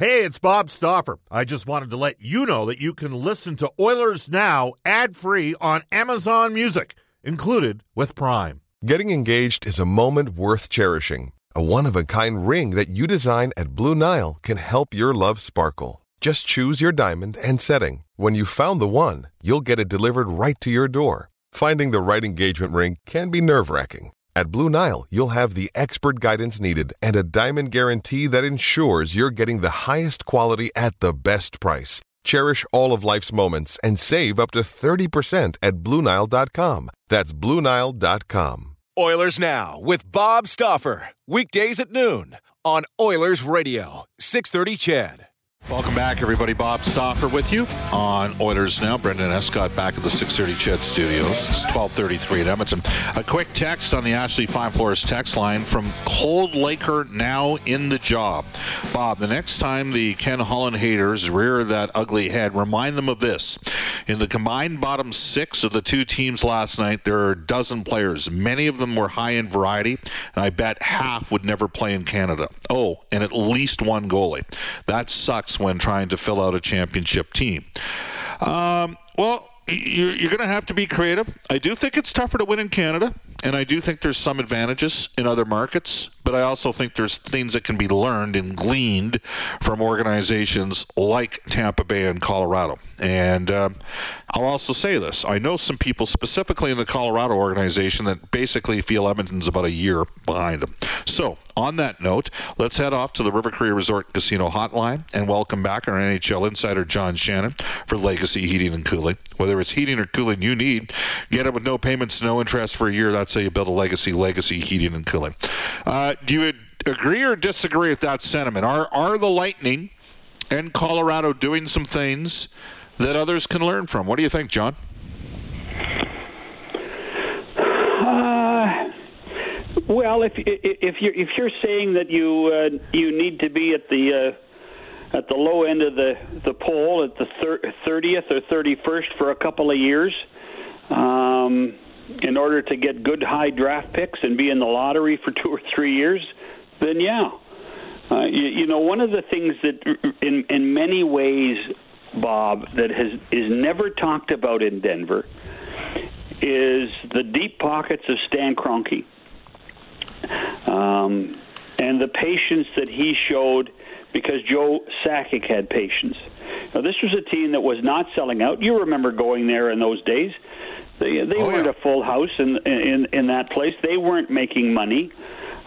Hey, it's Bob Stauffer. I just wanted to let you know that you can listen to Oilers Now ad free on Amazon Music, included with Prime. Getting engaged is a moment worth cherishing. A one of a kind ring that you design at Blue Nile can help your love sparkle. Just choose your diamond and setting. When you found the one, you'll get it delivered right to your door. Finding the right engagement ring can be nerve wracking. At Blue Nile, you'll have the expert guidance needed and a diamond guarantee that ensures you're getting the highest quality at the best price. Cherish all of life's moments and save up to 30% at BlueNile.com. That's BlueNile.com. Oilers Now with Bob Stauffer. Weekdays at noon on Oilers Radio, 630 CHED. Welcome back, everybody. Bob Stauffer with you on Oilers Now. Brendan Escott back at the 630 CHED Studios. It's 1233 at Edmonton. A quick text on the Ashley Fine Floors text line from Cold Laker now in the job. Bob, the next time the Ken Holland haters rear that ugly head, remind them of this. In the combined bottom six of the two teams last night, there are a dozen players. Many of them were high-end variety, and I bet half would never play in Canada. Oh, and at least one goalie. That sucks when trying to fill out a championship team. Um, well, you're, you're going to have to be creative. I do think it's tougher to win in Canada, and I do think there's some advantages in other markets, but I also think there's things that can be learned and gleaned from organizations like Tampa Bay and Colorado. And um, I'll also say this I know some people specifically in the Colorado organization that basically feel Edmonton's about a year behind them. So, on that note, let's head off to the River Cree Resort Casino hotline and welcome back our NHL insider John Shannon for Legacy Heating and Cooling. Whether it's heating or cooling you need, get it with no payments, no interest for a year. That's how you build a legacy. Legacy Heating and Cooling. Uh, do you agree or disagree with that sentiment? Are are the Lightning and Colorado doing some things that others can learn from? What do you think, John? Uh, well, if if you're if you're saying that you uh, you need to be at the uh, at the low end of the the poll at the thirtieth or thirty first for a couple of years, um, in order to get good high draft picks and be in the lottery for two or three years, then yeah. Uh, you, you know, one of the things that, in in many ways, Bob, that has is never talked about in Denver, is the deep pockets of Stan Kroenke, um, and the patience that he showed because Joe Sakic had patience. Now, this was a team that was not selling out. You remember going there in those days. They they oh, weren't yeah. a full house in in in that place. They weren't making money.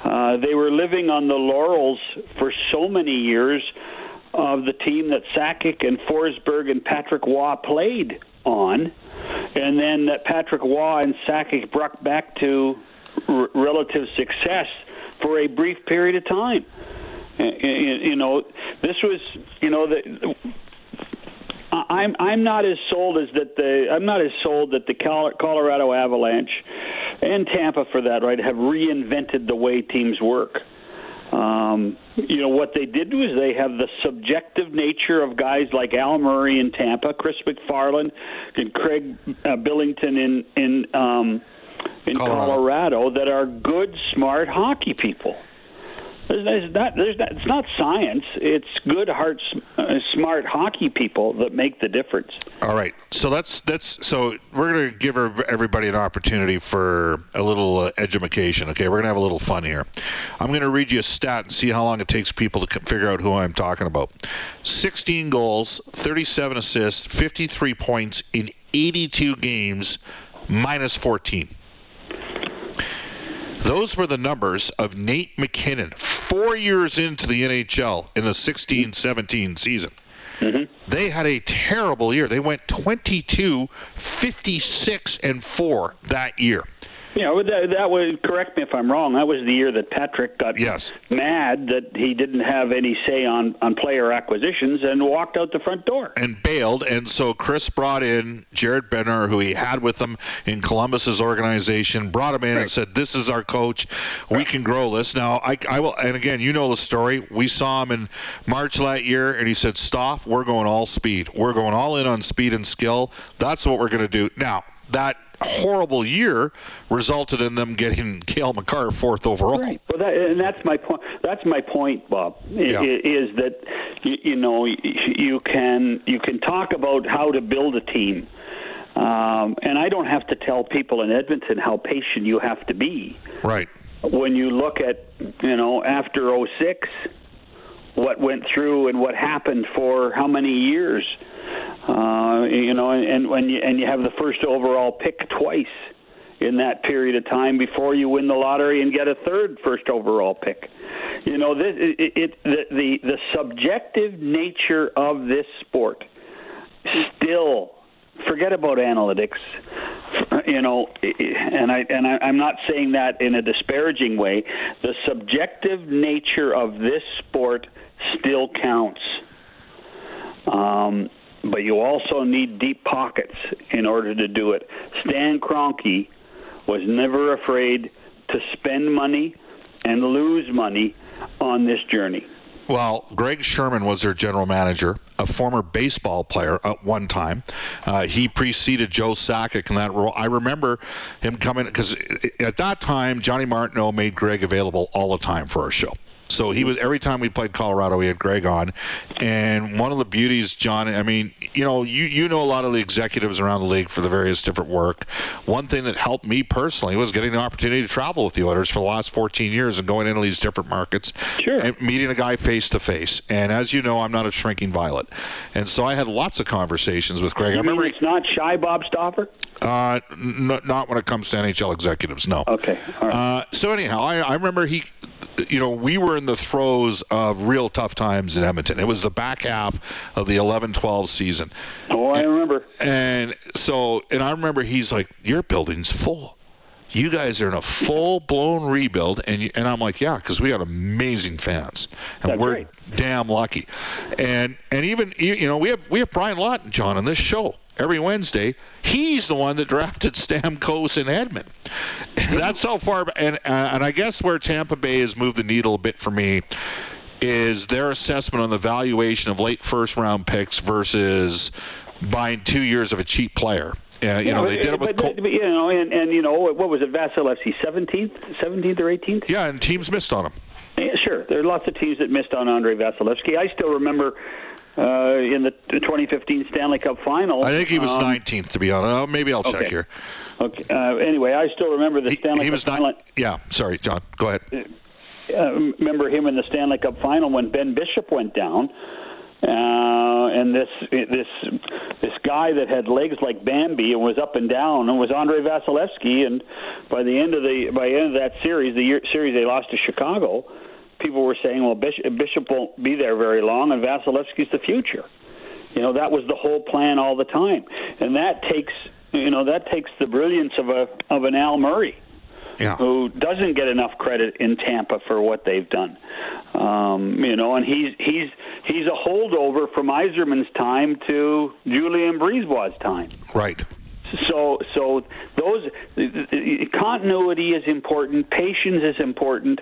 Uh, they were living on the laurels for so many years of the team that Sakic and Forsberg and Patrick Roy played on, and then that Patrick Roy and Sakic brought back to r- relative success for a brief period of time. You know, this was, you know, the I'm I'm not as sold as that the I'm not as sold that the Colorado Avalanche and Tampa for that right have reinvented the way teams work. Um, you know what they did was they have the subjective nature of guys like Al Murray in Tampa, Chris MacFarland, and Craig uh, Billington in in um, in Colorado. Colorado that are good, smart hockey people. There's not, there's not, it's not science. It's good, heart, uh, smart hockey people that make the difference. All right. So that's that's so we're to give everybody an opportunity for a little uh, education. Okay, we're to have a little fun here. I'm to read you a stat and see how long it takes people to figure out who I'm talking about. 16 goals, 37 assists, 53 points in 82 games, minus 14. Those were the numbers of Nate MacKinnon four years into the NHL in the 16 17 season. Mm-hmm. They had a terrible year. They went 22, 56, and 4 that year. Yeah, that, that was correct me if I'm wrong. That was the year that Patrick got yes. mad that he didn't have any say on on player acquisitions and walked out the front door and bailed. And so Chris brought in Jared Bednar, who he had with him in Columbus's organization, brought him in right. and said, "This is our coach. We right. can grow this." Now, I, I will, and again, you know the story. We saw him in March that year, and he said, "Stop. We're going all speed. We're going all in on speed and skill. That's what we're going to do." Now, that horrible year resulted in them getting Cale Makar fourth overall. Right. Well, that, and that's my point. That's my point, Bob. Yeah. Is that you, you know you can you can talk about how to build a team. Um, and I don't have to tell people in Edmonton how patient you have to be. Right. When you look at, you know, after 06, what went through and what happened for how many years. Uh, you know, and, and when you and you have the first overall pick twice in that period of time before you win the lottery and get a third first overall pick. You know, this, it, it the, the the subjective nature of this sport still forget about analytics you know and i and I, i'm not saying that in a disparaging way the subjective nature of this sport still counts um, but you also need deep pockets in order to do it stan Kroenke was never afraid to spend money and lose money on this journey well, Greg Sherman was their general manager, a former baseball player at one time. Uh, he preceded Joe Sakic in that role. I remember him coming because at that time Johnny Martineau made Greg available all the time for our show. So he was every time we played Colorado, we had Greg on, and one of the beauties, John. I mean, you know, you you know a lot of the executives around the league for the various different work. One thing that helped me personally was getting the opportunity to travel with the Oilers for the last 14 years and going into these different markets, sure. and meeting a guy face to face. And as you know, I'm not a shrinking violet, and so I had lots of conversations with Greg. You I remember it's not shy Bob Stauffer. Uh, n- not when it comes to NHL executives, no. Okay. All right. Uh, so anyhow, I, I remember he, you know, we were in the throes of real tough times in Edmonton. It was the back half of the 11-12 season. Oh, I remember. And so, and I remember he's like, "Your building's full." you guys are in a full blown rebuild, and you, and I'm like, yeah, because we got amazing fans, and That's we're great. damn lucky, and and even you you know we have we have Brian Lawton John on this show every Wednesday. He's the one that drafted Stamkos in Edmond. That's how far, and uh, and I guess where Tampa Bay has moved the needle a bit for me is their assessment on the valuation of late first round picks versus buying two years of a cheap player. Uh, you Yeah, know, but- they did it with but, Col- but, you know, and, and you know, what was it, Vasilevskiy, 17th, 17th or 18th? yeah, and teams missed on him. Yeah, sure. There are lots of teams that missed on Andrei Vasilevskiy. I still remember uh, in the 2015 Stanley Cup Final. I think he was um, 19th, to be honest. Oh, maybe I'll check here. Okay. Uh, anyway, I still remember the He, Stanley he Cup was Final. not. Yeah, sorry, John. Go ahead. uh, remember him in the Stanley Cup final when Ben Bishop went down, uh, and this this this guy that had legs like Bambi and was up and down and was Andrei Vasilevskiy. And by the end of the by the end of that series, the year, series they lost to Chicago, people were saying, well, Bishop, Bishop won't be there very long, and Vasilevskiy's the future. You know that was the whole plan all the time, and that takes you know that takes the brilliance of a of an Al Murray Yeah. who doesn't get enough credit in Tampa for what they've done. Um, you know, and he's he's he's a holdover from Yzerman's time to Julien BriseBois' time. Right. So so those continuity is important, patience is important,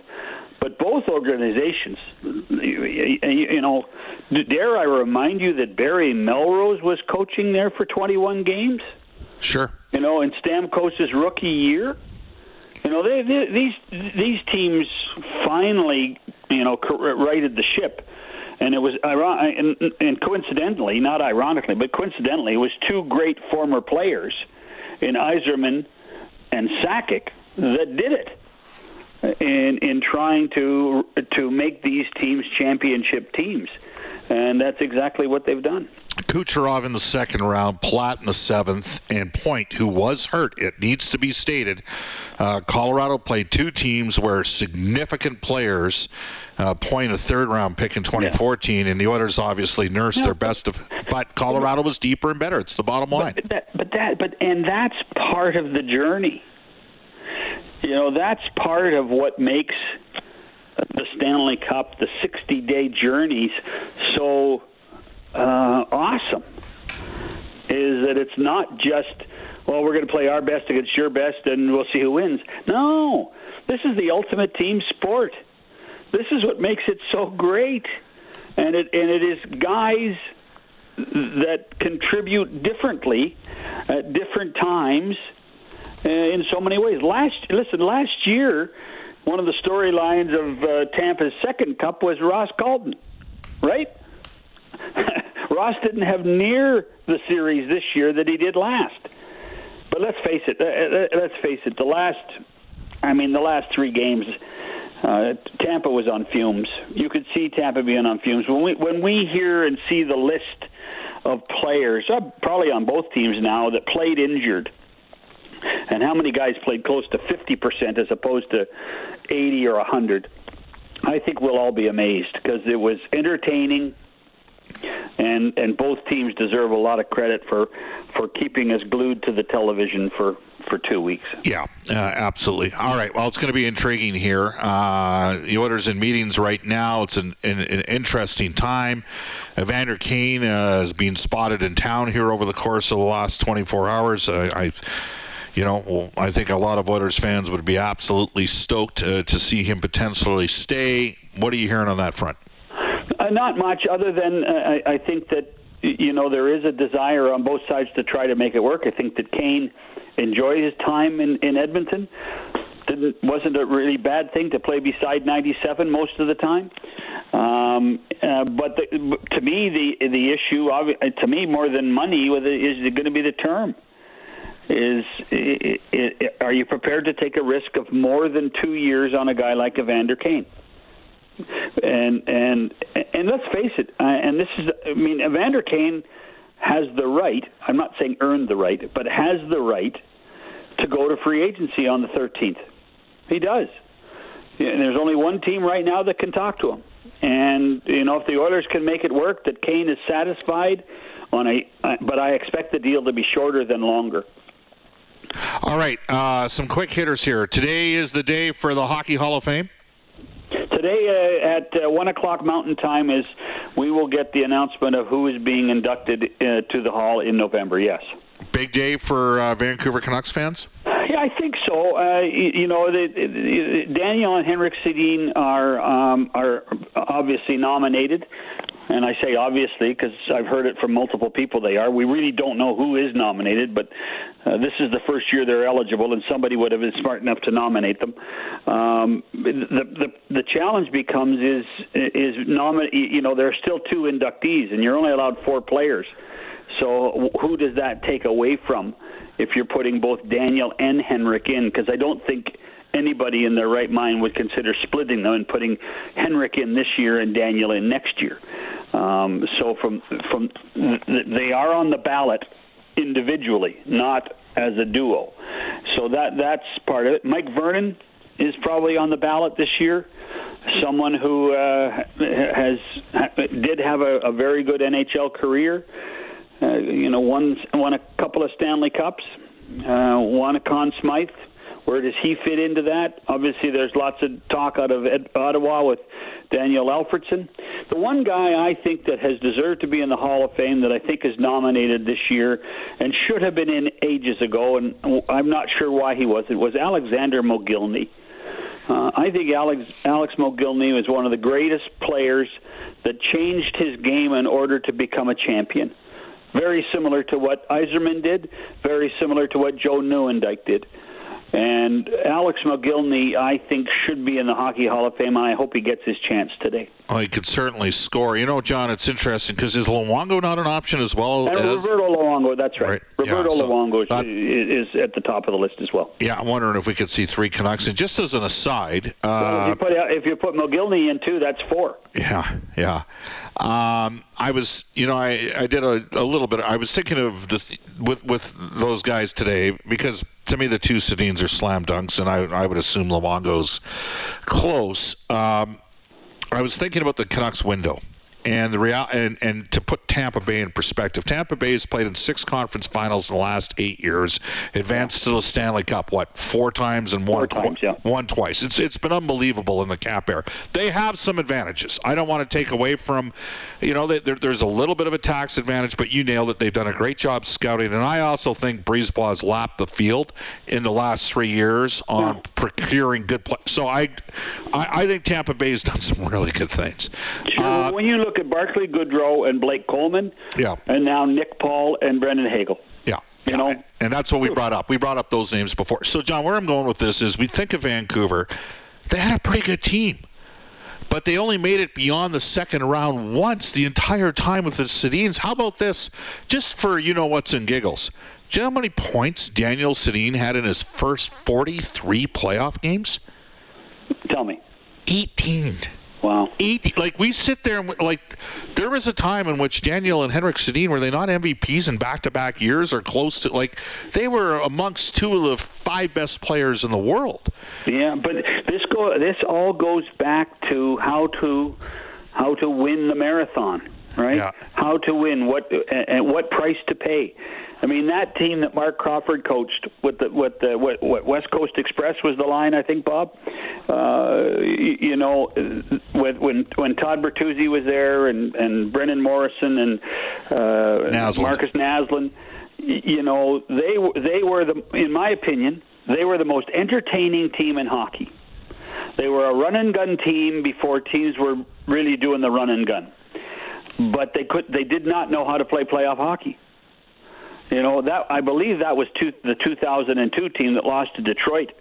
but both organizations, you, know, dare I remind you that Barry Melrose was coaching there for 21 games? Sure. you know, in Stamkos's rookie year. You know, they, they, these these teams finally, you know, righted the ship, and it was iron- and, and coincidentally, not ironically, but coincidentally, it was two great former players in Yzerman and Sakic that did it in in trying to to make these teams championship teams, and that's exactly what they've done. Kucherov in the second round, Palat in the seventh, and Point, who was hurt. It needs to be stated. Uh, Colorado played two teams where significant players. Uh, Point a third round pick in 2014, and the Oilers obviously nursed No, their best of. But Colorado was deeper and better. It's the bottom line. But that, but that, but and that's part of the journey. You know, that's part of what makes the Stanley Cup, the 60-day journeys, so uh, awesome. Is that it's not just well, we're going to play our best against your best, and we'll see who wins. No, this is the ultimate team sport. This is what makes it so great, and it and it is guys that contribute differently at different times in so many ways. Last listen, last year, one of the storylines of uh, Tampa's second cup was Ross Colton, right? Ross didn't have near the series this year that he did last. But let's face it. Uh, uh let's face it. The last, I mean, the last three games, uh, Tampa was on fumes. You could see Tampa being on fumes when we when we hear and see the list of players, uh, probably on both teams now, that played injured. And how many guys played close to 50% as opposed to 80 or 100? I think we'll all be amazed because it was entertaining and and both teams deserve a lot of credit for for keeping us glued to the television for for two weeks. Yeah, uh, absolutely. All right. Well, it's going to be intriguing here. Uh, the orders in meetings right now. It's an, an, an interesting time. Evander Kane uh, has been spotted in town here over the course of the last 24 hours. I you know, well, I think a lot of Oilers fans would be absolutely stoked uh, to see him potentially stay. What are you hearing on that front? Uh, not much, other than uh, I, I think that you know there is a desire on both sides to try to make it work. I think that Kane enjoyed his time in, in Edmonton. Didn't wasn't a really bad thing to play beside 97 most of the time. Um, uh, but the, to me, the the issue, to me, more than money, is going to be the term. Is, are you prepared to take a risk of more than two years on a guy like Evander Kane? and and and let's face it. And this is, I mean, Evander Kane has the right. I'm not saying earned the right, but has the right to go to free agency on the 13th. He does. And there's only one team right now that can talk to him. And you know, if the Oilers can make it work, that Kane is satisfied on a. Uh, but I expect the deal to be shorter than longer. All right, uh, some quick hitters here. Today is the day for the Hockey Hall of Fame. Today uh, at uh, one o'clock Mountain Time is we will get the announcement of who is being inducted uh, to the Hall in November. Yes. Big day for uh, Vancouver Canucks fans. Yeah, I think so. Uh, you, you know, the, the, Daniel and Henrik Sedin are um, are obviously nominated and I say obviously because I've heard it from multiple people they are. We really don't know who is nominated, but uh, this is the first year they're eligible, and somebody would have been smart enough to nominate them. Um, the, the the challenge becomes is is nominate. You know, there are still two inductees, and you're only allowed four players. So who does that take away from if you're putting both Daniel and Henrik in? Because I don't think anybody in their right mind would consider splitting them and putting Henrik in this year and Daniel in next year. Um, so from from they are on the ballot individually, not as a duo. So that that's part of it. Mike Vernon is probably on the ballot this year. Someone who uh, has did have a, a very good NHL career. Uh, you know, won won a couple of Stanley Cups, uh, won a Conn Smythe where does he fit into that? Obviously, there's lots of talk out of Ed- Ottawa with Daniel Alfredsson. The one guy I think that has deserved to be in the Hall of Fame that I think is nominated this year and should have been in ages ago, and I'm not sure why he wasn't, was Alexander Mogilny. Uh, I think Alex Alex Mogilny was one of the greatest players that changed his game in order to become a champion. Very similar to what Yzerman did, very similar to what Joe Nieuwendyk did. And Alex Mogilny, I think, should be in the Hockey Hall of Fame, and I hope he gets his chance today. Oh, he could certainly score. You know, John, it's interesting because is Luongo not an option as well? And as... Roberto Luongo, that's right. right. Roberto yeah, so Luongo that... is, is, at the top of the list as well. Yeah, I'm wondering if we could see three Canucks. And just as an aside, uh... well, if, you put, if you put Mogilny in too, that's four. Yeah, yeah. Um, I was, you know, I, I did a, a little bit. I was thinking of the, with with those guys today because to me the two Sedins are slam dunks, and I, I would assume Luongo's close. Um, I was thinking about the Canucks window and the real and, and to put Tampa Bay in perspective, Tampa Bay has played in six conference finals in the last eight years, advanced to the Stanley Cup what four times and one times, yeah. one twice. It's it's been unbelievable in the cap era. They have some advantages. I don't want to take away from, you know, they, there's a little bit of a tax advantage, but you nailed it. They've done a great job scouting, and I also think BriseBois has lapped the field in the last three years on yeah. procuring good players. So I, I, I think Tampa Bay has done some really good things. Sure. Uh, when you look look at Barclay Goodrow and Blake Coleman, yeah, and now Nick Paul and Brandon Hagel. Yeah. You yeah. know? and that's what we brought up. We brought up those names before. So, John, where I'm going with this is we think of Vancouver. They had a pretty good team, but they only made it beyond the second round once the entire time with the Sedins. How about this? Just for you know what's in giggles. Do you know how many points Daniel Sedin had in his first 43 playoff games? Tell me. 18. Wow. Eight, like we sit there and like there was a time in which Daniel and Henrik Sedin were they not MVPs in back-to-back years or close to like they were amongst two of the five best players in the world. Yeah, but this go this all goes back to how to how to win the marathon, right? Yeah. How to win, what and what price to pay. I mean, that team that Marc Crawford coached with the with the what, what West Coast Express was the line, I think, Bob. Uh, you, you know, when when when Todd Bertuzzi was there and and Brendan Morrison and uh, Naslund. Markus Naslund, you know, they they were the, in my opinion, they were the most entertaining team in hockey. They were a run and gun team before teams were really doing the run and gun. But they could they did not know how to play playoff hockey. You know that I believe that was two, the 2002 team that lost to Detroit,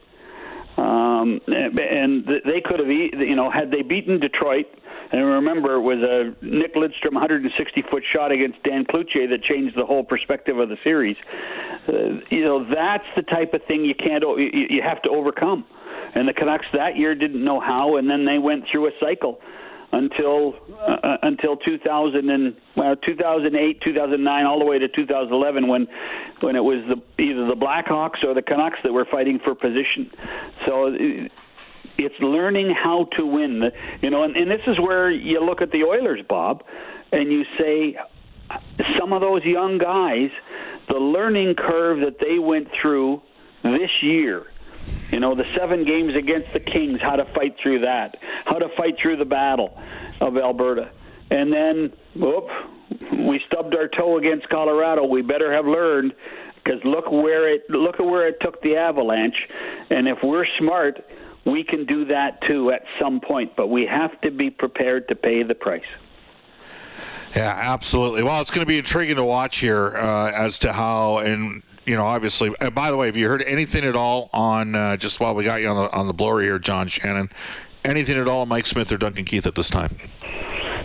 um, and they could have you know had they beaten Detroit. And remember, it was a Nick Lidstrom 160 foot shot against Dan Cloutier that changed the whole perspective of the series. Uh, you know that's the type of thing you can't you have to overcome. And the Canucks that year didn't know how, and then they went through a cycle until uh, until 2000 and well, 2008, 2009, all the way to 2011 when when it was the either the Blackhawks or the Canucks that were fighting for position. So uh, it's learning how to win. You know, and, and this is where you look at the Oilers, Bob, and you say some of those young guys, the learning curve that they went through this year. You know, the seven games against the Kings, how to fight through that, how to fight through the battle of Alberta. And then, whoop, we stubbed our toe against Colorado. We better have learned because look where it look at where it took the Avalanche. And if we're smart, we can do that too at some point. But we have to be prepared to pay the price. Yeah, absolutely. Well, it's going to be intriguing to watch here uh, as to how and you know, obviously. And by the way, have you heard anything at all on uh, just while we got you on the on the blower here, John Shannon? Anything at all on Mike Smith or Duncan Keith at this time?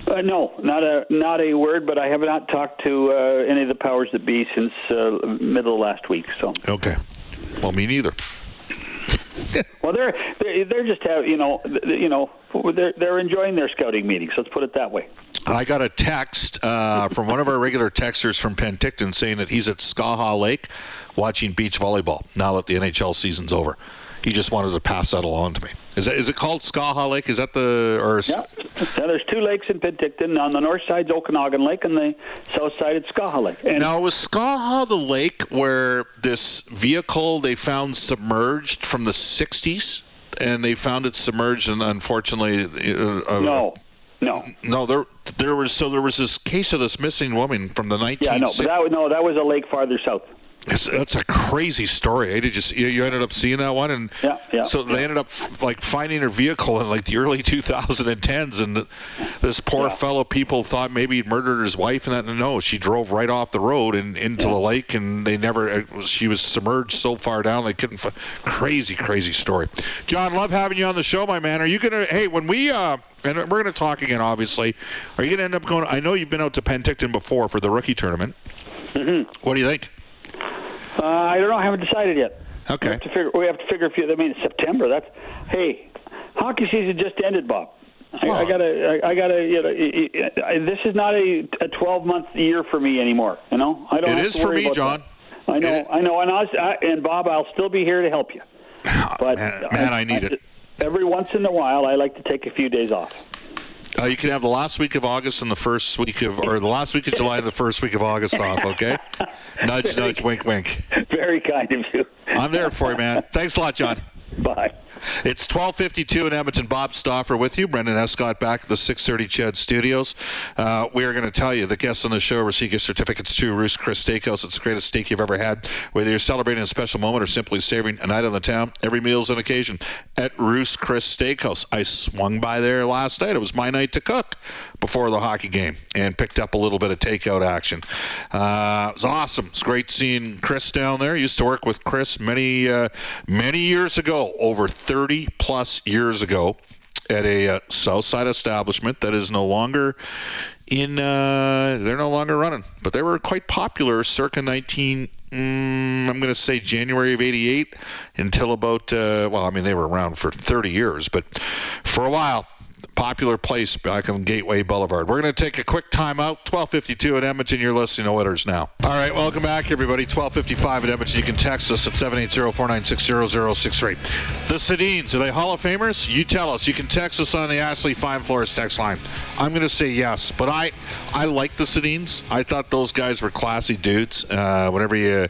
Uh, no, not a not a word. But I have not talked to uh, any of the powers that be since uh, middle of last week. So Okay. Well, me neither. well, they're they're, they're just have you know you know they're they're enjoying their scouting meetings. Let's put it that way. I got a text uh, from one of our regular texters from Penticton saying that he's at Skaha Lake watching beach volleyball now that the NHL season's over. He just wanted to pass that along to me. Is that is it called Skaha Lake? Is that the or is- Yeah. Now, there's two lakes in Penticton. On the north side's Okanagan Lake, and the south side it's Skaha Lake. And Now, was Skaha the lake where this vehicle they found submerged from the 60s? And they found it submerged, and unfortunately, uh, uh, no, no. no, there, there was so there was this case of this missing woman from the 1960s. Yeah, no, but that was no, that was a lake farther south. It's, that's a crazy story. Eh? Did you, you ended up seeing that one, and Yeah, yeah, so they ended up like finding her vehicle in like the early 2010s, and th- this poor fellow people thought maybe he'd murdered his wife, and that no, she drove right off the road and into the lake, and they never. It was, she was submerged so far down they couldn't. Fi- crazy, crazy story. John, love having you on the show, my man. Are you gonna? Hey, when we uh, and we're gonna talk again, obviously. Are you gonna end up going? I know you've been out to Penticton before for the rookie tournament. Mm-hmm. What do you think? Uh, I don't know. I haven't decided yet. Okay. We have to figure. We have to figure. A few, I mean, it's September. That's hey, hockey season just ended, Bob. I, I Oh. gotta. I, I gotta. You know, I, I, this is not a a 12 month year for me anymore. You know, I don't. It have is to for me, John. that. I know. It- I know. And I, was, I and Bob, I'll still be here to help you. But man, man, I need it. Every once in a while, I like to take a few days off. Uh, you can have the last week of August and the first week of, or the last week of July and the first week of August off. Okay. nudge, nudge, wink, wink. Very kind of you. I'm there for you, man. Thanks a lot, John. Bye. It's 12:52 in Edmonton. Bob Stauffer with you. Brendan Escott back at the 6:30 Ched Studios. Uh, we are going to tell you the guests on the show receive gift certificates to Ruth's Chris Steakhouse. It's the greatest steak you've ever had. Whether you're celebrating a special moment or simply savoring a night on the town, every meal is an occasion at Ruth's Chris Steakhouse. I swung by there last night. It was my night to cook. before the hockey game and picked up a little bit of takeout action. Uh, it was awesome. It's great seeing Chris down there. Used to work with Chris many uh, many years ago, over 30 plus years ago, at a uh, Southside establishment that is no longer in. Uh, they're no longer running, but they were quite popular circa 19 mm, I'm going to say January of 88 until about, uh, well, I mean, they were around for 30 years, but for a while, popular place back on Gateway Boulevard. We're going to take a quick timeout. 12:52 at Edmonton. You're listening to Oilers now. All right, welcome back, everybody. 12:55 at Edmonton. You can text us at 780-496-0063. The Sedins are they Hall of Famers? You tell us. You can text us on the Ashley Fine Floors text line. I'm going to say yes, but I I like the Sedins. I thought those guys were classy dudes. Uh, whenever you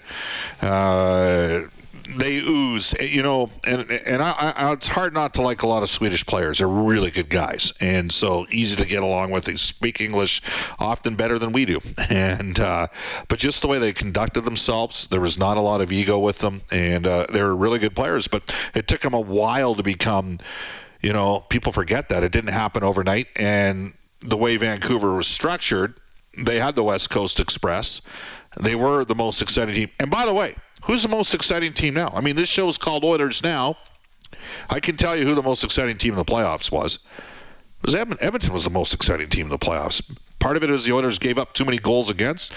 uh, they ooze, you know, and and I, I, it's hard not to like a lot of Swedish players. They're really good guys, and so easy to get along with. They speak English often better than we do, and uh, but just the way they conducted themselves, there was not a lot of ego with them, and uh, they were really good players. But it took them a while to become, you know, people forget that it didn't happen overnight, and the way Vancouver was structured, they had the West Coast Express. They were the most exciting team. And by the way, who's the most exciting team now? I mean, this show is called Oilers Now. I can tell you who the most exciting team in the playoffs was. Was Edmonton was the most exciting team in the playoffs. Part of it is the Oilers gave up too many goals against.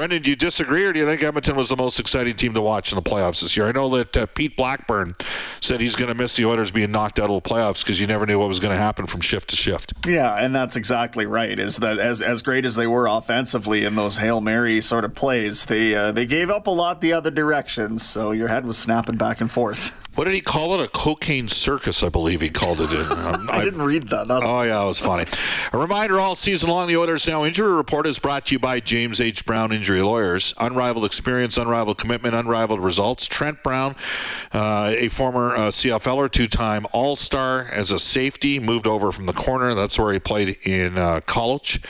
Brendan, do you disagree, or do you think Edmonton was the most exciting team to watch in the playoffs this year? I know that uh, Pete Blackburn said he's going to miss the Oilers being knocked out of the playoffs because you never knew what was going to happen from shift to shift. Yeah, and that's exactly right. Is that as as great as they were offensively in those hail mary sort of plays, they uh, they gave up a lot the other directions. So your head was snapping back and forth. What did he call it? A cocaine circus, I believe he called it. Um, I, I, didn't read that. That's oh yeah, it was funny. A reminder: all season long, the Oilers Now injury report is brought to you by James H. Brown Injury Lawyers. Unrivaled experience, unrivaled commitment, unrivaled results. Trent Brown, uh, a former uh, CFLer, two-time All-Star as a safety, moved over from the corner. That's where he played in uh, college.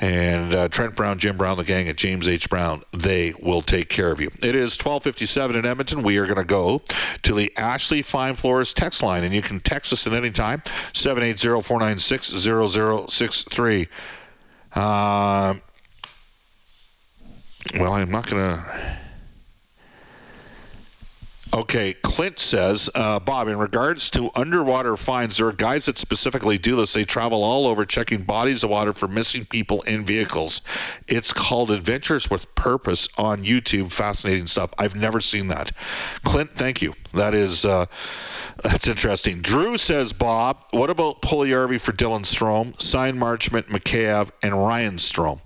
And uh, Trent Brown, Jim Brown, the gang at James H. Brown, they will take care of you. It is 12:57 in Edmonton. We are going to go to the Ashley Fine Floors text line, and you can text us at any time 780-496-0063. Uh, well, I'm not going to. Okay, Clint says, uh, Bob, in regards to underwater finds, there are guys that specifically do this. They travel all over checking bodies of water for missing people in vehicles. It's called Adventures with Purpose on YouTube. Fascinating stuff. I've never seen that. Clint, thank you. That is. Uh, that's interesting. Drew says, Bob, what about Puljujarvi for Dylan Strome, Sign Marchment, McCabe, and Ryan Strome?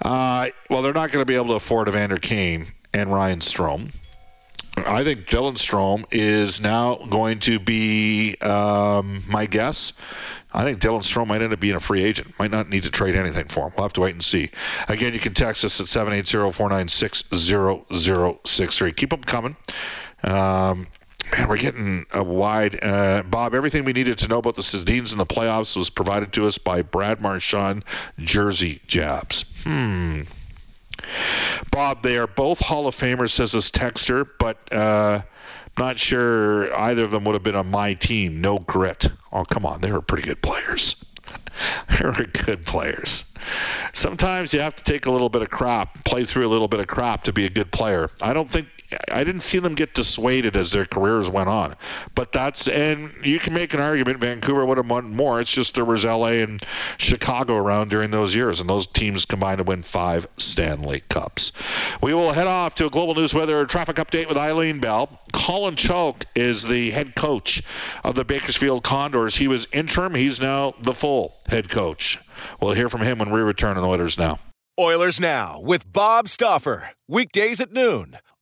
Uh, well, they're not going to be able to afford Evander Kane and Ryan Strome. I think Dylan Strome is now going to be um, my guess. I think Dylan Strome might end up being a free agent. Might not need to trade anything for him. We'll have to wait and see. Again, you can text us at 780-496-0063. Keep them coming. Um, man, we're getting a wide. Uh, Bob, everything we needed to know about the Sedins in the playoffs was provided to us by Brad Marchand Jersey Jabs. Hmm. Bob, they are both Hall of Famers, says this texter, but uh, not sure either of them would have been on my team. No grit. Oh, come on. They were pretty good players. they were good players. Sometimes you have to take a little bit of crap, play through a little bit of crap to be a good player. I don't think I didn't see them get dissuaded as their careers went on. But that's and you can make an argument Vancouver would have won more. It's just there was LA and Chicago around during those years, and those teams combined to win five Stanley Cups. We will head off to a global news weather traffic update with Eileen Bell. Colin Chaulk is the head coach of the Bakersfield Condors. He was interim. He's now the full head coach. We'll hear from him when we return on Oilers Now. Oilers Now with Bob Stauffer. Weekdays at noon